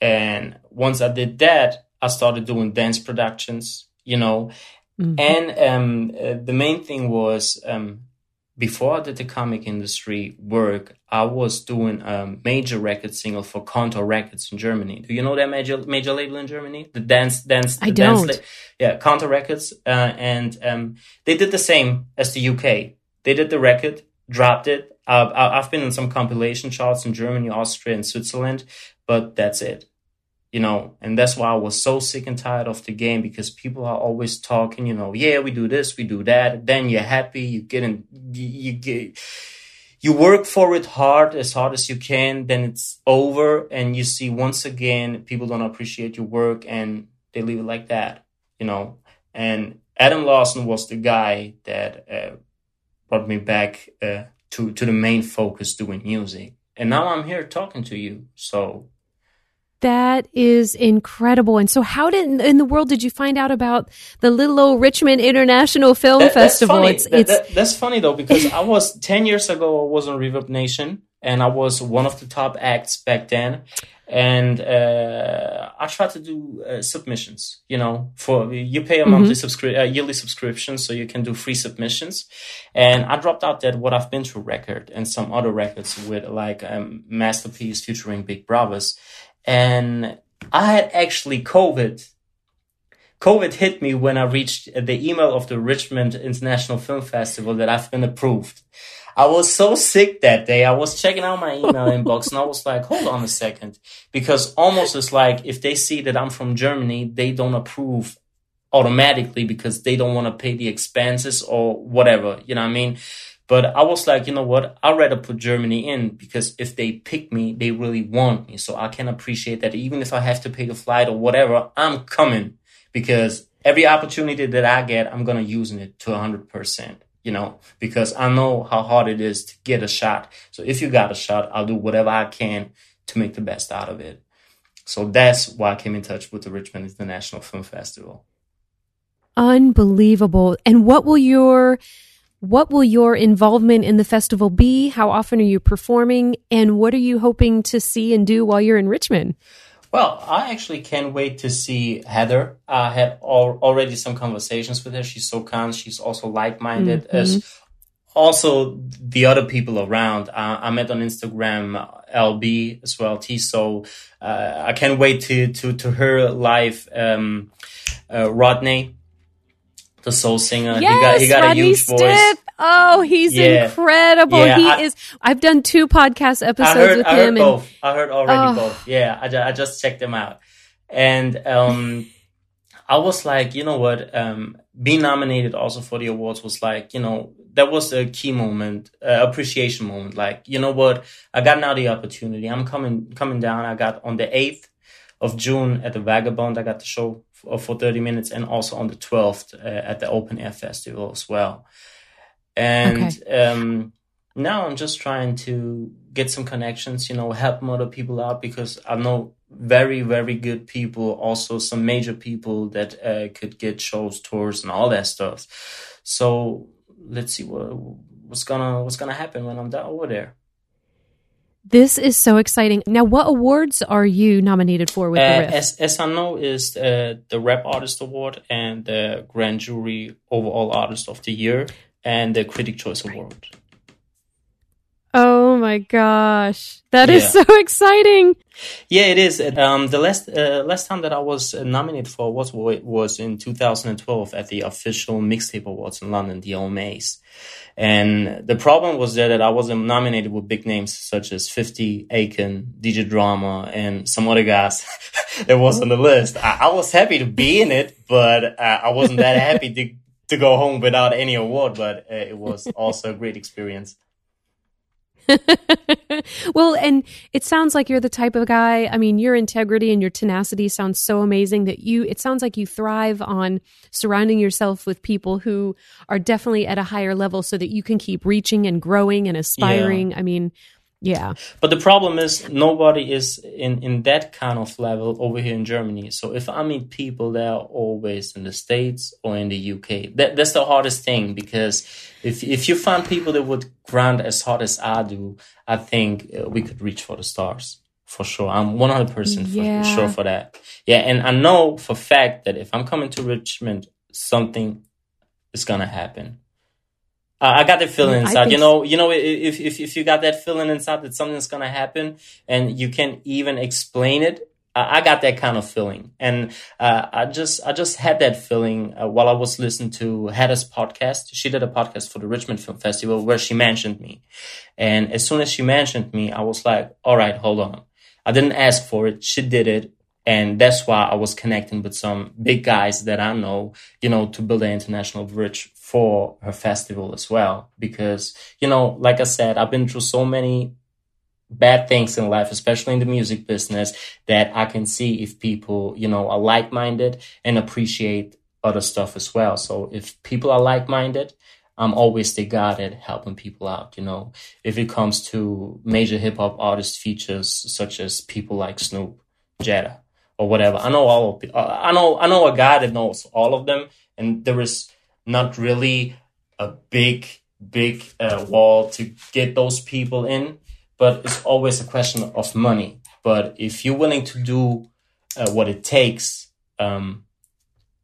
And once I did that, I started doing dance productions, you know. Mhm. And um, uh, the main thing was um, before I did the comic industry work, I was doing a major record single for Kontor Records in Germany. Do you know that major major label in Germany? The dance dance. I dance don't. la- yeah, Kontor Records, uh, and um, they did the same as the UK. They did the record, dropped it. Uh, I've been in some compilation charts in Germany, Austria, and Switzerland, but that's it. You know, and that's why I was so sick and tired of the game because people are always talking, you know, yeah, we do this, we do that. Then you're happy, you get in, you, you get, you work for it hard, as hard as you can. Then it's over, and you see once again people don't appreciate your work, and they leave it like that, you know. And Adam Lawson was the guy that uh, brought me back uh, to to the main focus, doing music. And now I'm here talking to you. So That is incredible. And so, how did in the world did you find out about the Little Old Richmond International Film That- Festival? That's funny. It's That- it's that- that's funny though because I was ten years ago. I was on ReverbNation, and I was one of the top acts back then. And uh, I tried to do uh, submissions. You know, for you pay a monthly subscri- uh, yearly subscription, so you can do free submissions. And I dropped out that what I've been through record and some other records with like um, masterpiece featuring Big Brothers, and I had actually COVID COVID hit me when I reached the email of the Richmond International Film Festival that I've been approved. I was so sick that day. I was checking out my email inbox and I was like, hold on a second. Because almost it's like if they see that I'm from Germany, they don't approve automatically because they don't want to pay the expenses or whatever. You know what I mean? But I was like, you know what? I'd rather put Germany in because if they pick me, they really want me. So I can appreciate that even if I have to pay the flight or whatever, I'm coming because every opportunity that I get, I'm going to use it to 100%, you know, because I know how hard it is to get a shot. So if you got a shot, I'll do whatever I can to make the best out of it. So that's why I came in touch with the Richmond International Film Festival. unbelievable. And what will your what will your involvement in the festival be? How often are you performing? And what are you hoping to see and do while you're in Richmond? Well, I actually can't wait to see Heather. I had al- already some conversations with her. She's so kind. She's also like-minded as also the other people around. Uh, I met on Instagram LB as well, T. So uh, I can't wait to to to her live. Um, uh, Rodney, the soul singer. he got he got Rodney a huge voice. Oh, he's Yeah. incredible. Yeah, he I- is. I've done two podcast episodes heard, with I heard him, and both. I heard already Oh. both. Yeah, I, ju- I just checked them out, and um, I was like, you know what? Um, being nominated also for the awards was like, you know, that was a key moment, uh, appreciation moment. Like, you know what? I got now the opportunity. I'm coming coming down. I got on the eighth of June at the Vagabond. I got the show for, for 30 minutes, and also on the 12th uh, at the Open Air Festival as well. And um, now I'm just trying to get some connections, you know, help other people out because I know very, very good people, also some major people that uh, could get shows, tours, and all that stuff. So let's see what what's gonna what's gonna happen when I'm down over there. This is so exciting. Now, what awards are you nominated for with the Uh, Riff? as as I know, is uh, the Rap Artist Award and the Grand Jury Overall Artist of the Year and the Critic Choice Award. Oh my gosh, that is Yeah. so exciting! Yeah, it is. Um, the last uh, last time that I was nominated for was was in 2012 at the official Mixtape Awards in London, the OMAs. And the problem was there that I wasn't nominated with big names such as 50, Aiken, DJ Drama, and some other guys that was on the list. I, I was happy to be in it, but uh, I wasn't that happy to to go home without any award. But uh, it was also a great experience. well, and it sounds like you're the type of guy. I mean, your integrity and your tenacity sounds so amazing that you, it sounds like you thrive on surrounding yourself with people who are definitely at a higher level so that you can keep reaching and growing and aspiring. I mean, yeah. But the problem is nobody is in, in that kind of level over here in Germany. So if I meet people that are always in the States or in the UK, that, that's the hardest thing because if if you find people that would grind as hard as I do, I think uh, we could reach for the stars for sure. I'm 100% for, sure for that. Yeah, and I know for fact that if I'm coming to Richmond, something is gonna happen. Uh, I got that feeling inside. You know, you know, if if if you got that feeling inside that something's gonna happen, and you can't even explain it, I, I got that kind of feeling, and uh, I just I just had that feeling uh, while I was listening to Hedda's podcast. She did a podcast for the Richmond Film Festival where she mentioned me, and as soon as she mentioned me, I was like, all right, hold on. I didn't ask for it. She did it. And that's why I was connecting with some big guys that I know, you know, to build an international bridge for her festival as well. Because, you know, like I said, I've been through so many bad things in life, especially in the music business, that I can see if people, you know, are like minded and appreciate other stuff as well. So if people are like minded, I'm always the guy that helping people out, you know. If it comes to major hip hop artist features such as people like Snoop, Jetta, or whatever, I know all of the, I know I know a guy that knows all of them, and there is not really a big big uh, wall to get those people in, but it's always a question of money. But if you're willing to do uh, what it takes, um,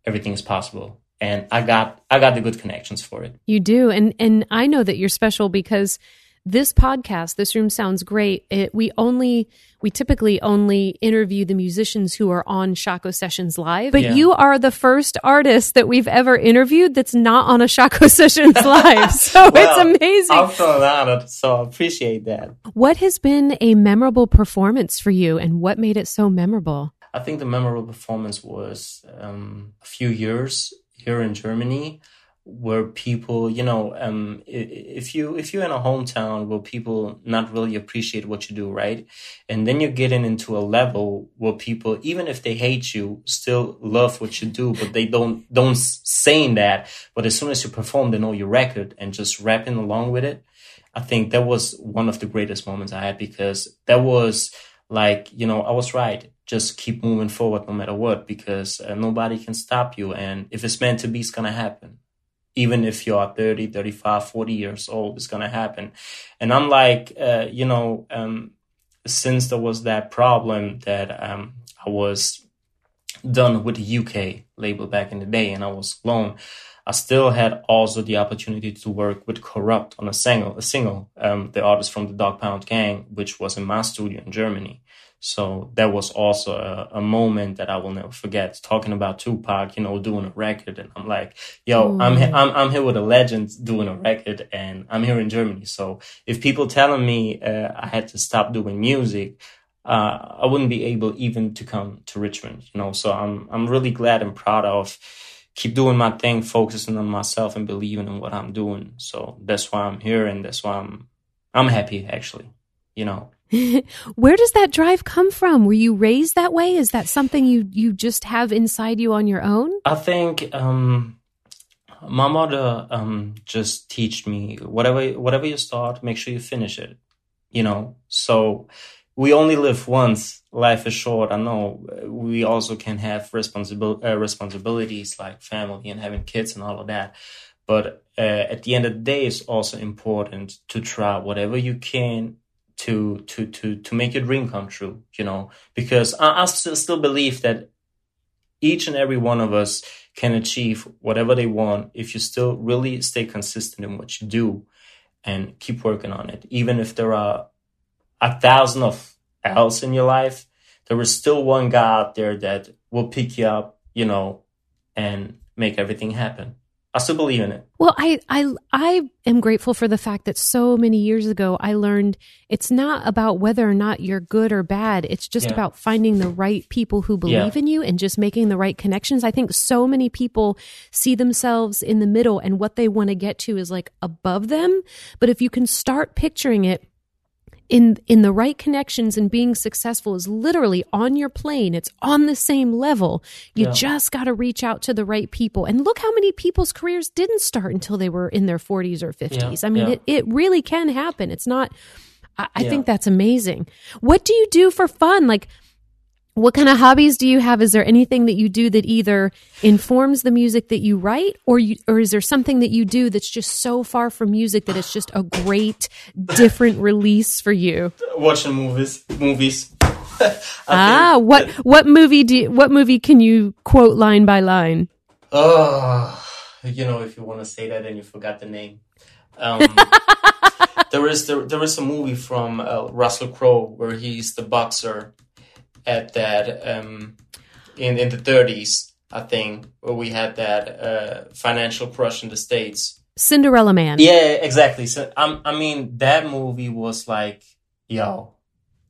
everything is possible. And I got I got the good connections for it. You do, and and I know that you're special because this podcast, this room sounds great. It, we only we typically only interview the musicians who are on Shockoe Sessions live, but Yeah. you are the first artist that we've ever interviewed that's not on a Shockoe Sessions live. So it's amazing. I'm feeling honored, so I appreciate that. what has been a memorable performance for you, and what made it so memorable? I think the memorable performance was um, a few years here in Germany, where people, you know, um, if you if you're in a hometown where people not really appreciate what you do, right, and then you're getting into a level where people, even if they hate you, still love what you do, but they don't don't saying that, but as soon as you perform, they know your record and just rapping along with it. I think that was one of the greatest moments I had because that was like, you know, I was right. Just keep moving forward no matter what because uh, nobody can stop you. And if it's meant to be, it's to happen. Even if you are 30, 35, 40 years old, it's going to happen. And I'm like, uh, you know, um, since there was that problem that um, I was done with the UK label back in the day and I was alone, I still had also the opportunity to work with Kurupt on a single, a single, um, the artist from the Dogg Pound Gang, which was in my studio in Germany. So that was also a, a, moment that I will never forget. Talking about Tupac, you know, doing a record, and I'm like, "Yo, I'm I'm I'm here with a legend doing a record, and I'm here in Germany." So if people telling me uh, I had to stop doing music, uh, I wouldn't be able even to come to Richmond, you know. So I'm I'm really glad and proud of keep doing my thing, focusing on myself and believing in what I'm doing. So that's why I'm here, and that's why I'm I'm happy actually, you know. Where does that drive come from? Were you raised that way? Is that something you you just have inside you on your own? I think um, my mother um, just teach me whatever whatever you start, make sure you finish it. You know, so we only live once. Life is short. I know we also can have responsible uh, responsibilities like family and having kids and all of that. But uh, at the end of the day, it's also important to try whatever you can to to to to make your dream come true you know? Because I, I still, still believe that each and every one of us can achieve whatever they want if you still really stay consistent in what you do and keep working on it. Even if there are a thousand of else in your life there is still one guy out there that will pick you up you know and make everything happen I still believe in it. Well, I, I, I am grateful for the fact that so many years ago I learned it's not about whether or not you're good or bad. It's just yeah. about finding the right people who believe yeah. in you and just making the right connections. I think so many people see themselves in the middle and what they want to get to is like above them. But if you can start picturing it in in the right connections and being successful is literally on your plane. It's on the same level. You yeah. just got to reach out to the right people. And look how many people's careers didn't start until they were in their 40s or 50s yeah. i mean yeah. it, it really can happen. It's not I, I think that's amazing. What do you do for fun? Like what kind of hobbies do you have? Is there anything that you do that either informs the music that you write or you, or is there something that you do that's just so far from music that it's just a great different release for you? Watching movies, movies. ah, what what movie do you, what movie can you quote line by line? Oh, you know, if you want to say that and you forgot the name. Um, there is there, there is a movie from uh, Russell Crowe where he's the boxer at that um, in in the 30s, I think, where we had that uh, financial crush in the states. Cinderella Man. Yeah, exactly. So I, I mean, that movie was like, yo,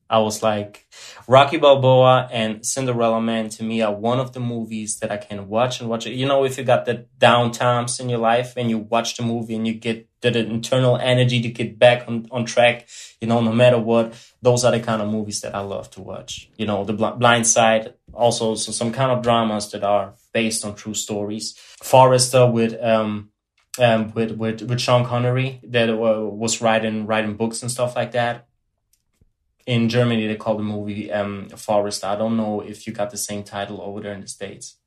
I was like, Rocky Balboa and Cinderella Man to me are one of the movies that I can watch and watch. You know, if you got the down times in your life and you watch the movie and you get the internal energy to get back on, on track, you know, no matter what, those are the kind of movies that I love to watch. You know, The Blind Side, also so some kind of dramas that are based on true stories. Forrester with, um, um, with, with, with Sean Connery that uh, was writing, writing books and stuff like that in Germany they call the movie um, Forrest. I don't know if you got the same title over there in the states.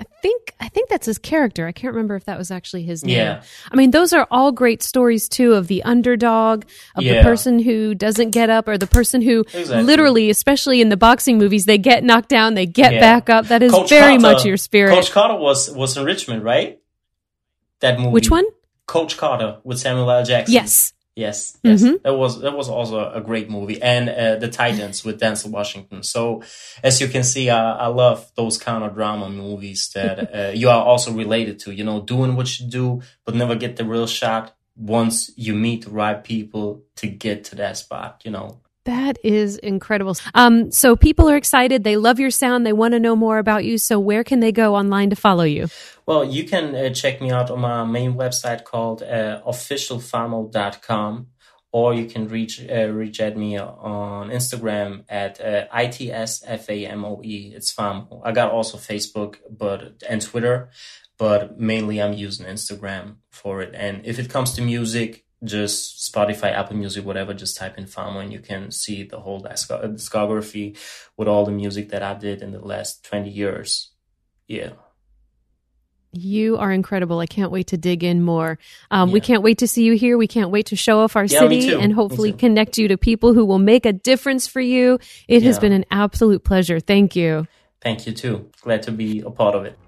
I think I think that's his character. I can't remember if that was actually his name. Yeah. I mean, those are all great stories too of the underdog, of yeah. the person who doesn't get up, or the person who exactly. literally, especially in the boxing movies, they get knocked down, they get yeah. back up. That is Coach very Carter, much your spirit. Coach Carter was was in Richmond, right? That movie. Which one? Coach Carter with Samuel L. Jackson. Yes. Yes, yes, mm-hmm. that was that was also a great movie, and uh, the Titans with Denzel Washington. So, as you can see, I, I love those kind of drama movies that uh, you are also related to. You know, doing what you do, but never get the real shot once you meet the right people to get to that spot. You know, that is incredible. Um, so people are excited. They love your sound. They want to know more about you. So where can they go online to follow you? Well, you can uh, check me out on my main website called uh, officialfamo.com or you can reach uh, reach at me on Instagram at uh, itsfamo. It's famo. I got also Facebook, but and Twitter, but mainly I'm using Instagram for it. And if it comes to music, just Spotify, Apple Music, whatever, just type in Famo and you can see the whole discography with all the music that I did in the last 20 years. Yeah. You are incredible. I can't wait to dig in more. Um, yeah. We can't wait to see you here. We can't wait to show off our yeah, city and hopefully connect you to people who will make a difference for you. It yeah. has been an absolute pleasure. Thank you. Thank you too. Glad to be a part of it.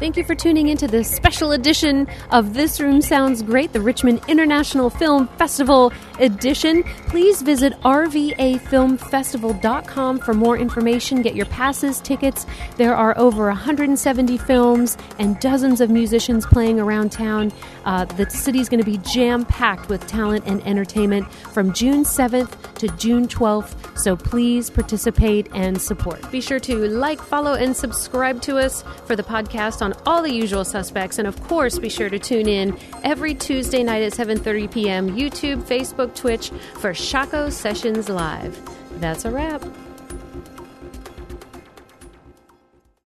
Thank you for tuning into this special edition of This Room Sounds Great, the Richmond International Film Festival edition. Please visit rvafilmfestival.com for more information. Get your passes, tickets. There are over 170 films and dozens of musicians playing around town. Uh, the city's going to be jam packed with talent and entertainment from June 7th to June 12th. So please participate and support. Be sure to like, follow, and subscribe to us for the podcast on all the usual suspects. And of course, be sure to tune in every Tuesday night at 7:30 p.m. YouTube, Facebook, Twitch for Shockoe Sessions Live. That's a wrap.